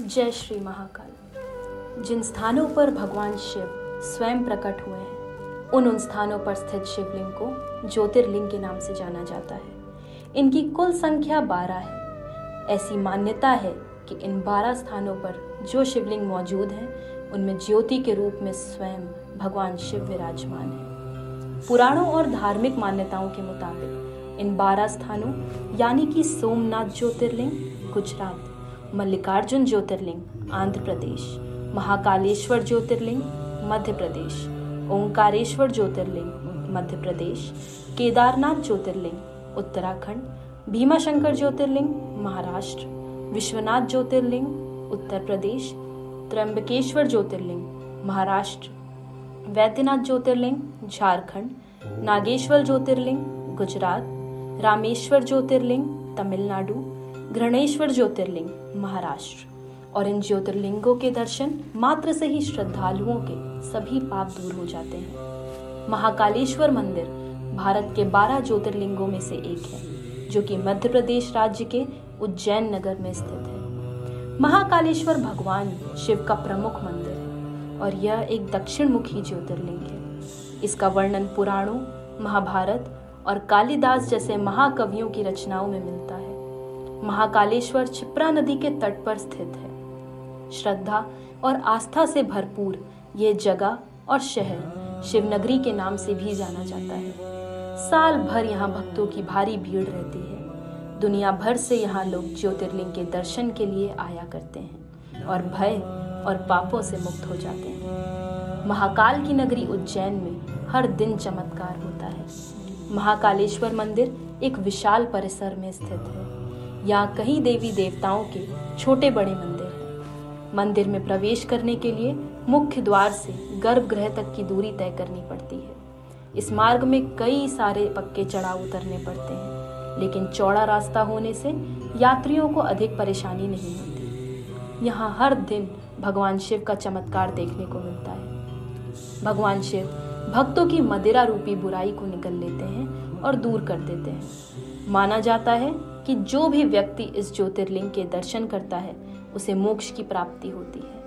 जय श्री महाकाल। जिन स्थानों पर भगवान शिव स्वयं प्रकट हुए हैं, उन उन स्थानों पर स्थित शिवलिंग को ज्योतिर्लिंग के नाम से जाना जाता है। इनकी कुल संख्या बारह है। ऐसी मान्यता है कि इन बारह स्थानों पर जो शिवलिंग मौजूद हैं, उनमें ज्योति के रूप में स्वयं भगवान शिव विराजमान है। पुराणों और धार्मिक मान्यताओं के मुताबिक इन बारह स्थानों, यानी कि सोमनाथ ज्योतिर्लिंग, गुजरात मल्लिकार्जुन ज्योतिर्लिंग, आंध्र प्रदेश। महाकालेश्वर ज्योतिर्लिंग, मध्य प्रदेश। ओंकारेश्वर ज्योतिर्लिंग, मध्य प्रदेश। केदारनाथ ज्योतिर्लिंग, उत्तराखंड। भीमाशंकर ज्योतिर्लिंग, महाराष्ट्र। विश्वनाथ ज्योतिर्लिंग, उत्तर प्रदेश। त्र्यंबकेश्वर ज्योतिर्लिंग, महाराष्ट्र। वैद्यनाथ ज्योतिर्लिंग, झारखंड। नागेश्वर ज्योतिर्लिंग, गुजरात। रामेश्वर ज्योतिर्लिंग, तमिलनाडु। घृणेश्वर ज्योतिर्लिंग, महाराष्ट्र। और इन ज्योतिर्लिंगों के दर्शन मात्र से ही श्रद्धालुओं के सभी पाप दूर हो जाते हैं। महाकालेश्वर मंदिर भारत के बारह ज्योतिर्लिंगों में से एक है, जो कि मध्य प्रदेश राज्य के उज्जैन नगर में स्थित है। महाकालेश्वर भगवान शिव का प्रमुख मंदिर है और यह एक दक्षिण मुखी ज्योतिर्लिंग है। इसका वर्णन पुराणों, महाभारत और कालिदास जैसे महाकवियों की रचनाओं में मिलता है। महाकालेश्वर छिप्रा नदी के तट पर स्थित है। श्रद्धा और आस्था से भरपूर ये जगह और शहर शिवनगरी के नाम से भी जाना जाता है। साल भर यहाँ भक्तों की भारी भीड़ रहती है। दुनिया भर से यहाँ लोग ज्योतिर्लिंग के दर्शन के लिए आया करते हैं और भय और पापों से मुक्त हो जाते हैं। महाकाल की नगरी उज्जैन में हर दिन चमत्कार होता है। महाकालेश्वर मंदिर एक विशाल परिसर में स्थित है। यहाँ कई देवी देवताओं के छोटे बड़े मंदिर हैं। मंदिर में प्रवेश करने के लिए मुख्य द्वार से गर्भगृह तक की दूरी तय करनी पड़ती है। इस मार्ग में कई सारे पक्के चढ़ाव उतरने पड़ते हैं, लेकिन चौड़ा रास्ता होने से यात्रियों को अधिक परेशानी नहीं होती। यहाँ हर दिन भगवान शिव का चमत्कार देखने को मिलता है। भगवान शिव भक्तों की मदिरा रूपी बुराई को निकल लेते हैं और दूर कर देते हैं। माना जाता है कि जो भी व्यक्ति इस ज्योतिर्लिंग के दर्शन करता है, उसे मोक्ष की प्राप्ति होती है।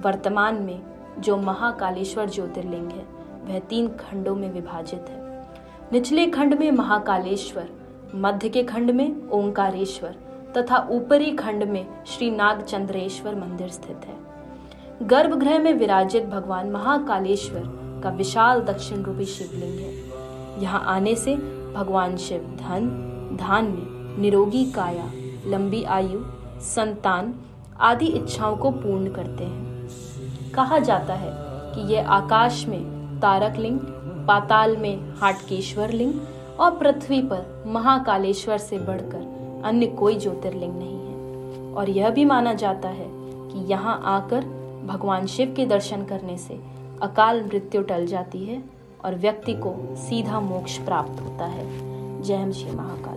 वर्तमान में जो महाकालेश्वर ज्योतिर्लिंग है, वह तीन खंडों में विभाजित है। निचले खंड में महाकालेश्वर, मध्य के खंड में ओंकारेश्वर तथा ऊपरी खंड में श्री नागचंद्रेश्वर मंदिर स्थित है। गर्भगृह में विराजित भगवान महाकालेश्वर का विशाल दक्षिण रूपी शिवलिंग है। यहाँ आने से भगवान शिव धन, धान्य निरोगी, काया, लंबी आयु, संतान आदि इच्छाओं को पूर्ण करते हैं। कहा जाता है कि यह आकाश में तारक लिंग पाताल में हाटकेश्वर लिंग और पृथ्वी पर महाकालेश्वर से बढ़कर अन्य कोई ज्योतिर्लिंग नहीं है। और यह भी माना जाता है कि यहाँ आकर भगवान शिव के दर्शन करने से अकाल मृत्यु टल जाती है और व्यक्ति को सीधा मोक्ष प्राप्त होता है। जय श्री महाकाल।